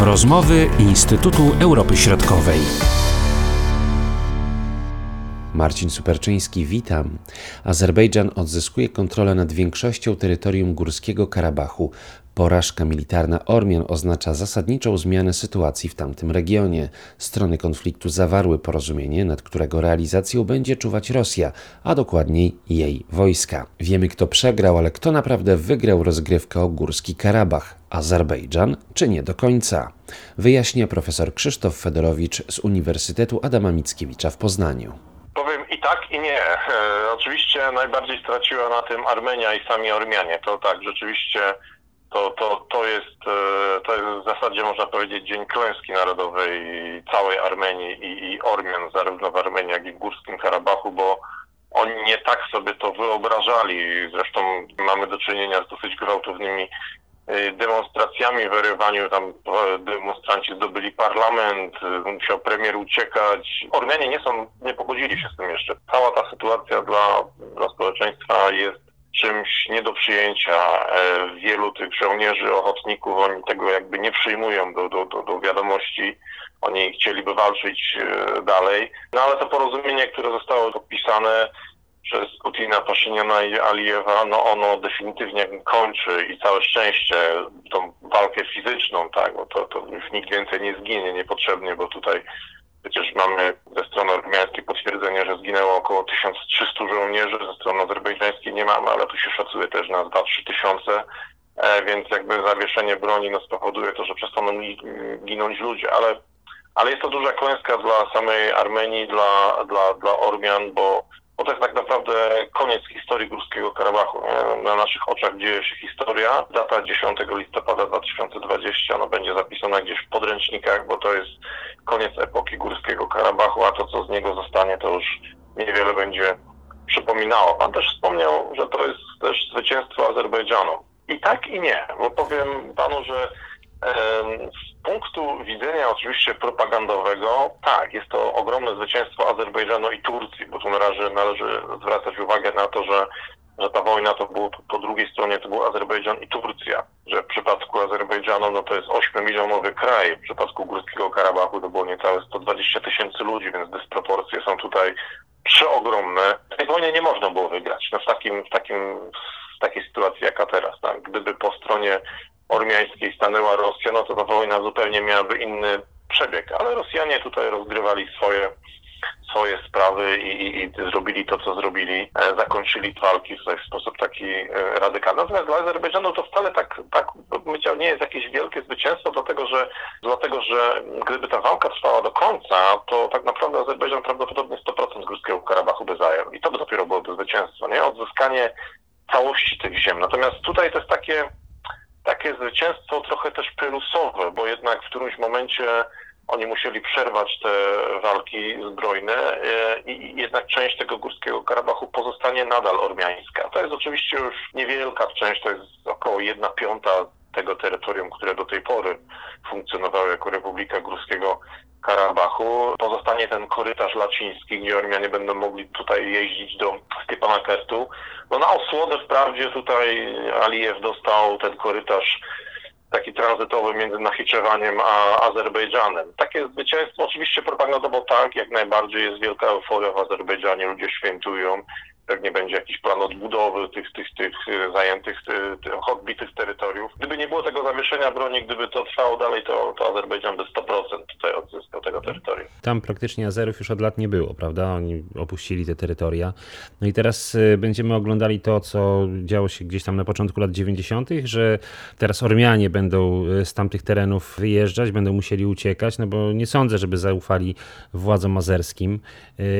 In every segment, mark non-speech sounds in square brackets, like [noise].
Rozmowy Instytutu Europy Środkowej. Marcin Superczyński, witam. Azerbejdżan odzyskuje kontrolę nad większością terytorium górskiego Karabachu. Porażka militarna Ormian oznacza zasadniczą zmianę sytuacji w tamtym regionie. Strony konfliktu zawarły porozumienie, nad którego realizacją będzie czuwać Rosja, a dokładniej jej wojska. Wiemy, kto przegrał, ale kto naprawdę wygrał rozgrywkę o górski Karabach. Azerbejdżan, czy nie do końca? Wyjaśnia profesor Krzysztof Fedorowicz z Uniwersytetu Adama Mickiewicza w Poznaniu. Powiem i tak, i nie. E, oczywiście najbardziej straciła na tym Armenia i sami Ormianie. To tak, rzeczywiście to, to, to, jest, e, to jest w zasadzie można powiedzieć dzień klęski narodowej całej Armenii i, i Ormian, zarówno w Armenii, jak i w Górskim Karabachu, bo oni nie tak sobie to wyobrażali. Zresztą mamy do czynienia z dosyć gwałtownymi e, demonstracjami, wyrywaniu tam e, demonstranci zdobyli parlament, musiał premier uciekać. Ormianie nie są, nie pogodzili się z tym jeszcze. Cała ta sytuacja dla, dla społeczeństwa jest czymś nie do przyjęcia. E, wielu tych żołnierzy, ochotników, oni tego jakby nie przyjmują do, do, do, do wiadomości. Oni chcieliby walczyć e, dalej. No ale to porozumienie, które zostało podpisane przez Putina, Paszyniana i Alijewa, no ono definitywnie kończy i całe szczęście tą walkę fizyczną, tak, bo to, to już nikt więcej nie zginie niepotrzebnie, bo tutaj Przecież mamy ze strony ormiańskiej potwierdzenie, że zginęło około 1300 żołnierzy, ze strony azerbejdżańskiej nie mamy, ale tu się szacuje też na 2-3 tysiące, e, więc jakby zawieszenie broni no, spowoduje to, że przestaną ginąć ludzie, ale, ale jest to duża klęska dla samej Armenii, dla, dla, dla Ormian, bo bo jest tak naprawdę koniec historii Górskiego Karabachu. Na naszych oczach dzieje się historia. Data 10 listopada 2020 no, będzie zapisana gdzieś w podręcznikach, bo to jest koniec epoki Górskiego Karabachu, a to, co z niego zostanie, to już niewiele będzie przypominało. Pan też wspomniał, że to jest też zwycięstwo Azerbejdżanu. I tak i nie, bo powiem panu, że z punktu widzenia oczywiście propagandowego, tak, jest to ogromne zwycięstwo Azerbejdżanu i Turcji, bo tu należy, należy zwracać uwagę na to, że, że ta wojna to było po drugiej stronie to był Azerbejdżan i Turcja, że w przypadku Azerbejdżanu no to jest 8-milionowy kraj, w przypadku Górskiego Karabachu to było niecałe 120 tysięcy ludzi, więc dysproporcje są tutaj przeogromne. Tej wojnie nie można było wygrać no w, takim, w, takim, w takiej sytuacji jaka teraz. Tak? Gdyby po stronie ormiańskiej stanęła Rosja, no to ta wojna zupełnie miałaby inny przebieg. Ale Rosjanie tutaj rozgrywali swoje, swoje sprawy i, i, i zrobili to, co zrobili. E, zakończyli walki w sposób taki e, radykalny. Natomiast dla Azerbejdżanu to wcale tak, tak nie jest jakieś wielkie zwycięstwo, dlatego że, dlatego że gdyby ta walka trwała do końca, to tak naprawdę Azerbejdżan prawdopodobnie 100% Górskiego Karabachu by zajął. I to by dopiero byłoby zwycięstwo, nie? Odzyskanie całości tych ziem. Natomiast tutaj to jest takie takie zwycięstwo trochę też prylusowe, bo jednak w którymś momencie oni musieli przerwać te walki zbrojne e, i jednak część tego Górskiego Karabachu pozostanie nadal ormiańska. To jest oczywiście już niewielka część, to jest około jedna piąta tego terytorium, które do tej pory funkcjonowało jako Republika Górskiego Karabachu. Pozostanie ten korytarz laciński, gdzie Ormianie będą mogli tutaj jeździć do Stepanakertu. No na osłodę wprawdzie tutaj Alijew dostał ten korytarz taki tranzytowy między Nachiczewaniem a Azerbejdżanem. Takie zwycięstwo oczywiście propagandowo tak, jak najbardziej jest wielka euforia w Azerbejdżanie, ludzie świętują pewnie będzie jakiś plan odbudowy tych, tych, tych e, zajętych, e, tych, odbitych terytoriów. Gdyby nie było tego zawieszenia broni, gdyby to trwało dalej, to, to Azerbejdżan by 100% tutaj odzyskał tego terytorium. Tam praktycznie Azerów już od lat nie było, prawda? Oni opuścili te terytoria. No i teraz e, będziemy oglądali to, co działo się gdzieś tam na początku lat 90., że teraz Ormianie będą z tamtych terenów wyjeżdżać, będą musieli uciekać, no bo nie sądzę, żeby zaufali władzom azerskim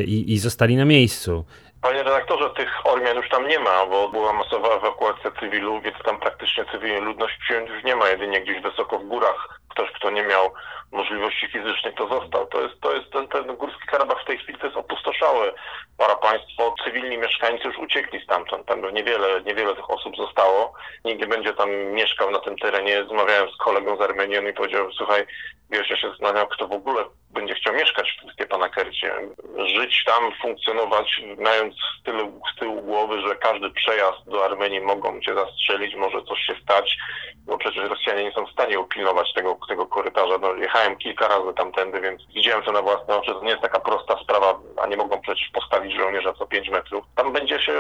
i, i zostali na miejscu. Panie redaktorze, tych Ormian już tam nie ma, bo była masowa ewakuacja cywilu, więc tam praktycznie cywilnej ludność już nie ma, jedynie gdzieś wysoko w górach. Ktoś, kto nie miał możliwości fizycznych, to został. To jest, to jest ten, ten Górski Karabach w tej chwili to jest opustoszałe parapaństwo. Cywilni mieszkańcy już uciekli stamtąd. Tam niewiele, niewiele tych osób zostało. Nikt nie będzie tam mieszkał na tym terenie. Rozmawiałem z kolegą z Armenii, on mi powiedział, słuchaj, wiesz, ja się zastanawiam, kto w ogóle będzie chciał mieszkać w Stepanakercie. Żyć tam, funkcjonować, mając z tyłu, z tyłu głowy, że każdy przejazd do Armenii mogą cię zastrzelić, może coś się stać. bo przecież Rosjanie nie są w stanie upilnować tego, tego korytarza. No, jechałem kilka razy tamtędy, więc widziałem to na własne oczy. To nie jest taka prosta sprawa, a nie mogą przecież postawić żołnierza co 5 metrów. Tam będzie się,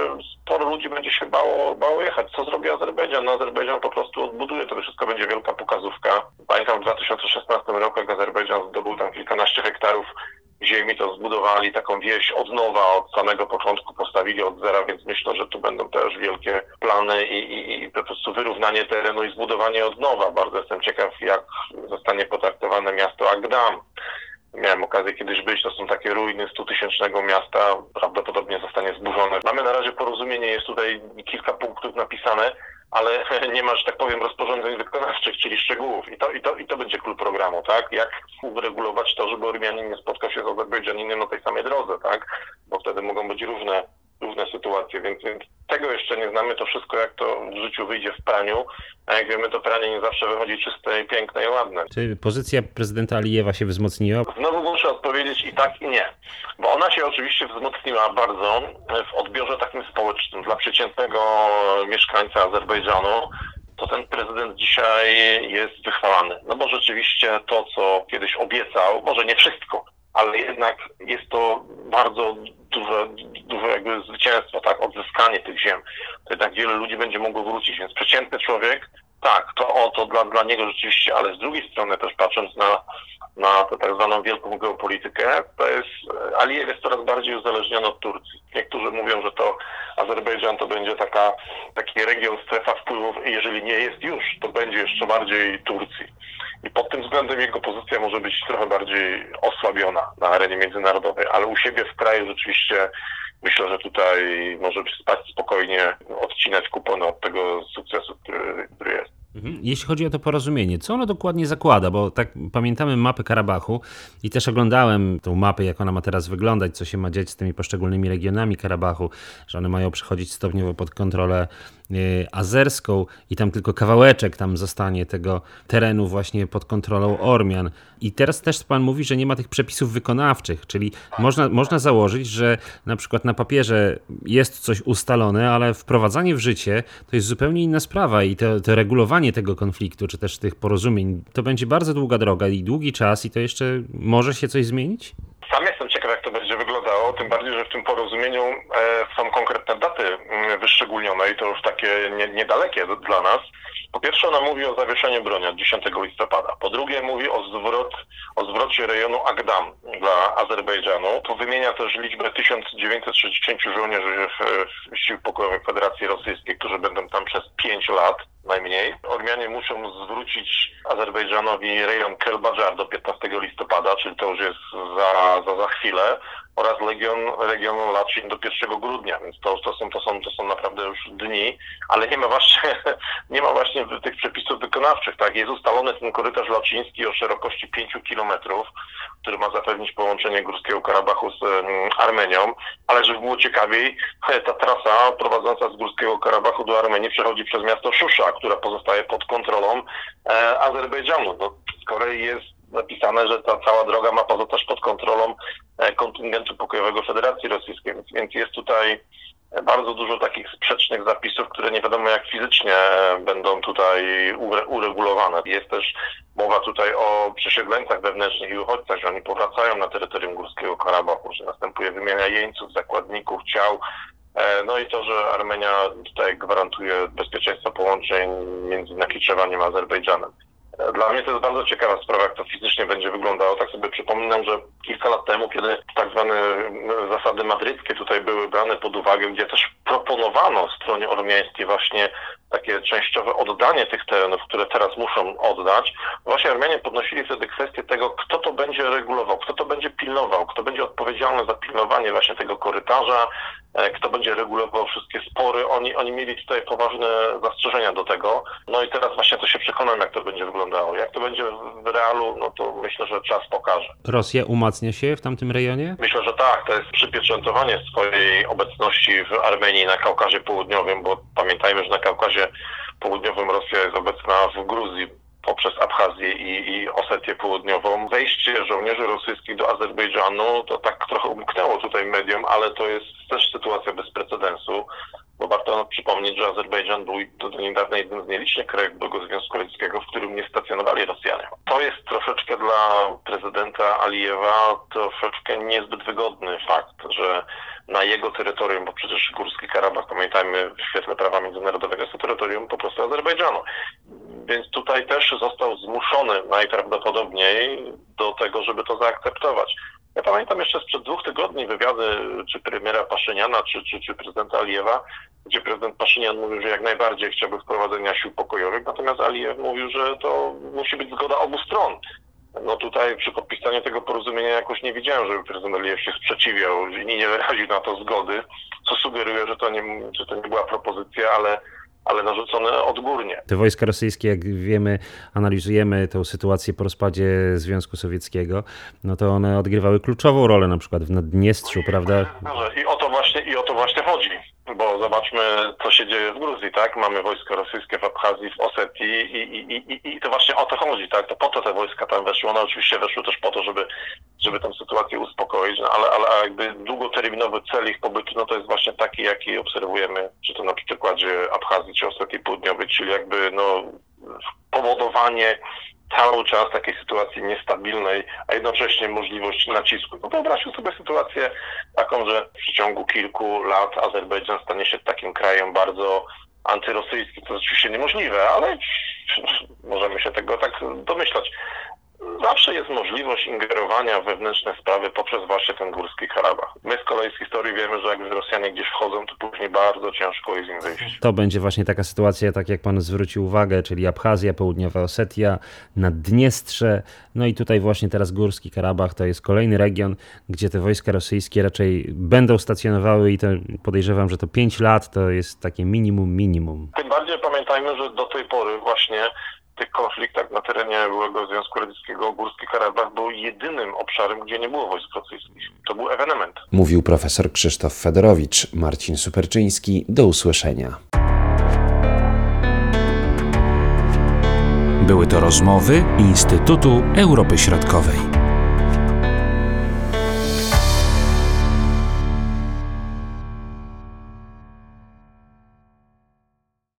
sporo ludzi będzie się bało, bało jechać. Co zrobi Azerbejdżan? No Azerbejdżan po prostu odbuduje, to wszystko będzie wielka pokazówka. Pamiętam w 2016 roku, jak Azerbejdżan zdobył tam kilkanaście hektarów ziemi, to zbudowali taką wieś od nowa, od samego początku postawili od zera, więc myślę, że tu będą też wielkie plany i, i, i po prostu wyrównanie terenu i zbudowanie od nowa. Bardzo jestem ciekaw, jak zostanie potraktowane miasto Agdam. Miałem okazję kiedyś być, to są takie ruiny 100-tysięcznego miasta, prawdopodobnie zostanie zburzone. Mamy na razie porozumienie, jest tutaj kilka punktów napisane, ale [laughs] nie ma, że tak powiem, rozporządzeń wykonawczych, czyli szczegółów. I to, i to, i to będzie klucz programu, tak? Jak uregulować to, żeby Ormianin nie spotkał się z Azerbejdżaninem na tej samej drodze, tak? Bo wtedy mogą być różne, różne sytuacje, więc, więc tego jeszcze nie znamy, to wszystko jak to w życiu wyjdzie w praniu, a jak wiemy, to pranie nie zawsze wychodzi czyste i piękne i ładne. Czy pozycja prezydenta Alijewa się wzmocniła? Znowu muszę odpowiedzieć i tak i nie, bo ona się oczywiście wzmocniła bardzo w odbiorze takim społecznym dla przeciętnego mieszkańca Azerbejdżanu, to ten prezydent dzisiaj jest wychwalany. No bo rzeczywiście to, co kiedyś obiecał, może nie wszystko, ale jednak jest to bardzo duże, duże jakby zwycięstwo, tak, odzyskanie tych ziem. To jednak wiele ludzi będzie mogło wrócić, więc przeciętny człowiek, tak, to o, to dla, dla niego rzeczywiście, ale z drugiej strony też patrząc na, na tę tak zwaną wielką geopolitykę, to jest, Alijew jest coraz bardziej uzależniony od Turcji. Niektórzy mówią, że to Azerbejdżan to będzie taka, taki region, strefa wpływów jeżeli nie jest już, to będzie jeszcze bardziej Turcji. I pod tym względem jego pozycja może być trochę bardziej osłabiona na arenie międzynarodowej, ale u siebie w kraju rzeczywiście myślę, że tutaj może spać spokojnie, odcinać kupony od tego sukcesu, który. Jeśli chodzi o to porozumienie, co ono dokładnie zakłada? Bo tak pamiętamy mapę Karabachu i też oglądałem tą mapę, jak ona ma teraz wyglądać, co się ma dziać z tymi poszczególnymi regionami Karabachu, że one mają przechodzić stopniowo pod kontrolę azerską i tam tylko kawałeczek tam zostanie tego terenu właśnie pod kontrolą Ormian. I teraz też pan mówi, że nie ma tych przepisów wykonawczych, czyli można, można założyć, że na przykład na papierze jest coś ustalone, ale wprowadzanie w życie to jest zupełnie inna sprawa i to, to regulowanie tego konfliktu, czy też tych porozumień, to będzie bardzo długa droga i długi czas i to jeszcze może się coś zmienić? Sam jestem ciekaw, jak to będzie tym bardziej, że w tym porozumieniu e, są konkretne daty mm, wyszczególnione i to już takie nie, niedalekie dla nas. Po pierwsze ona mówi o zawieszeniu broni od 10 listopada. Po drugie mówi o, zwrot, o zwrocie rejonu Agdam dla Azerbejdżanu. To wymienia też liczbę 1960 żołnierzy sił pokojowych Federacji Rosyjskiej, którzy będą tam przez 5 lat najmniej. Ormianie muszą zwrócić Azerbejdżanowi rejon Kelbadżar do 15 listopada, czyli to już jest za, za, za chwilę oraz Legion, regionu Lacin do 1 grudnia, więc to, to, są, to, są, to są naprawdę już dni, ale nie ma właśnie, [laughs] nie ma właśnie tych przepisów wykonawczych. Tak? Jest ustalony ten korytarz laciński o szerokości 5 kilometrów, który ma zapewnić połączenie Górskiego Karabachu z Armenią, ale żeby było ciekawiej, [laughs] ta trasa prowadząca z Górskiego Karabachu do Armenii przechodzi przez miasto Szusza, która pozostaje pod kontrolą e, Azerbejdżanu. No, z kolei jest napisane, że ta cała droga ma pozostać pod kontrolą e, kontyngentu pokojowego Federacji Rosyjskiej, więc, jest tutaj bardzo dużo takich sprzecznych zapisów, które nie wiadomo jak fizycznie będą tutaj uregulowane. Jest też mowa tutaj o przesiedleńcach wewnętrznych i uchodźcach, że oni powracają na terytorium Górskiego Karabachu, że następuje wymiana jeńców, zakładników, ciał. E, no i to, że Armenia tutaj gwarantuje bezpieczeństwo połączeń między Nakiczewaniem a Azerbejdżanem. Dla mnie to jest bardzo ciekawa sprawa, jak to fizycznie będzie wyglądało. Tak sobie przypominam, że kilka lat temu, kiedy tak zwane zasady madryckie tutaj były brane pod uwagę, gdzie też proponowano stronie ormiańskiej właśnie takie częściowe oddanie tych terenów, które teraz muszą oddać, właśnie Armianie podnosili wtedy kwestię tego, kto to będzie regulował, kto to będzie pilnował, kto będzie odpowiedzialny za pilnowanie właśnie tego korytarza, e, kto będzie regulował wszystkie spory. Oni, oni mieli tutaj poważne zastrzeżenia do tego. No i teraz właśnie to się przekonam, jak to będzie wyglądało. Jak to będzie w realu, no to myślę, że czas pokaże. Rosja umacnia się w tamtym rejonie? Myślę, że tak. To jest przypieczętowanie swojej obecności w Armenii na Kaukazie Południowym, bo pamiętajmy, że na Kaukazie Południowym Rosja jest obecna w Gruzji poprzez Abchazję i, i Osetię Południową. Wejście żołnierzy rosyjskich do Azerbejdżanu to tak trochę umknęło tutaj mediom, ale to jest też sytuacja bez precedensu, bo warto przypomnieć, że Azerbejdżan był do niedawna jednym z nielicznych krajów byłego Związku Radzieckiego, w którym nie stacjonowali Rosjanie. To jest troszeczkę dla prezydenta Alijewa troszeczkę niezbyt wygodny fakt, że na jego terytorium, bo przecież Górski Karabach, pamiętajmy, w świetle prawa międzynarodowego jest to terytorium po prostu Azerbejdżanu. Więc tutaj też został zmuszony najprawdopodobniej do tego, żeby to zaakceptować. Ja pamiętam jeszcze sprzed dwóch tygodni wywiady czy premiera Paszyniana, czy, czy, czy prezydenta Alijewa, gdzie prezydent Paszynian mówił, że jak najbardziej chciałby wprowadzenia sił pokojowych, natomiast Alijew mówił, że to musi być zgoda obu stron. No tutaj przy podpisaniu tego porozumienia jakoś nie widziałem, żeby prezydent się sprzeciwiał i nie wyraził na to zgody, co sugeruje, że to nie, że to nie była propozycja, ale ale narzucone odgórnie. Te wojska rosyjskie, jak wiemy, analizujemy tę sytuację po rozpadzie Związku Sowieckiego, no to one odgrywały kluczową rolę na przykład w Naddniestrzu, prawda? I o to właśnie, i o to właśnie chodzi. Bo zobaczmy, co się dzieje w Gruzji, tak? Mamy wojska rosyjskie w Abchazji, w Osetii i, i, i, i to właśnie o to chodzi, tak? To po to te wojska tam weszły. One oczywiście weszły też po to, żeby, żeby tę sytuację uspokoić, no ale, ale jakby długoterminowy cel ich pobytu, no to jest właśnie taki, jaki obserwujemy, czy to na przykładzie Abchazji, czy Osetii Południowej, czyli jakby no powodowanie cały czas takiej sytuacji niestabilnej, a jednocześnie możliwość nacisku. No wyobraźmy sobie sytuację taką, że w przeciągu kilku lat Azerbejdżan stanie się takim krajem bardzo antyrosyjskim. To jest oczywiście niemożliwe, ale możemy się tego tak domyślać zawsze jest możliwość ingerowania w wewnętrzne sprawy poprzez właśnie ten Górski Karabach. My z kolei z historii wiemy, że jak Rosjanie gdzieś wchodzą, to później bardzo ciężko jest im wyjść. To będzie właśnie taka sytuacja, tak jak pan zwrócił uwagę, czyli Abchazja, Południowa Osetia, Naddniestrze, no i tutaj właśnie teraz Górski Karabach to jest kolejny region, gdzie te wojska rosyjskie raczej będą stacjonowały i to podejrzewam, że to 5 lat to jest takie minimum minimum. Tym bardziej pamiętajmy, że do tej pory właśnie tych konfliktach na terenie byłego Związku Radzieckiego Górski Karabach był jedynym obszarem, gdzie nie było wojsk rosyjskich. To był ewenement. Mówił profesor Krzysztof Fedorowicz. Marcin Superczyński. Do usłyszenia. Były to rozmowy Instytutu Europy Środkowej.